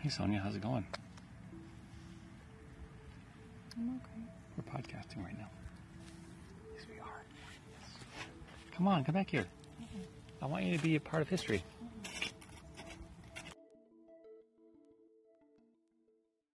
Hey, Sonia, how's it going? I'm okay. We're podcasting right now. Yes, we are. Yes. Come on, come back here. I want you to be a part of history.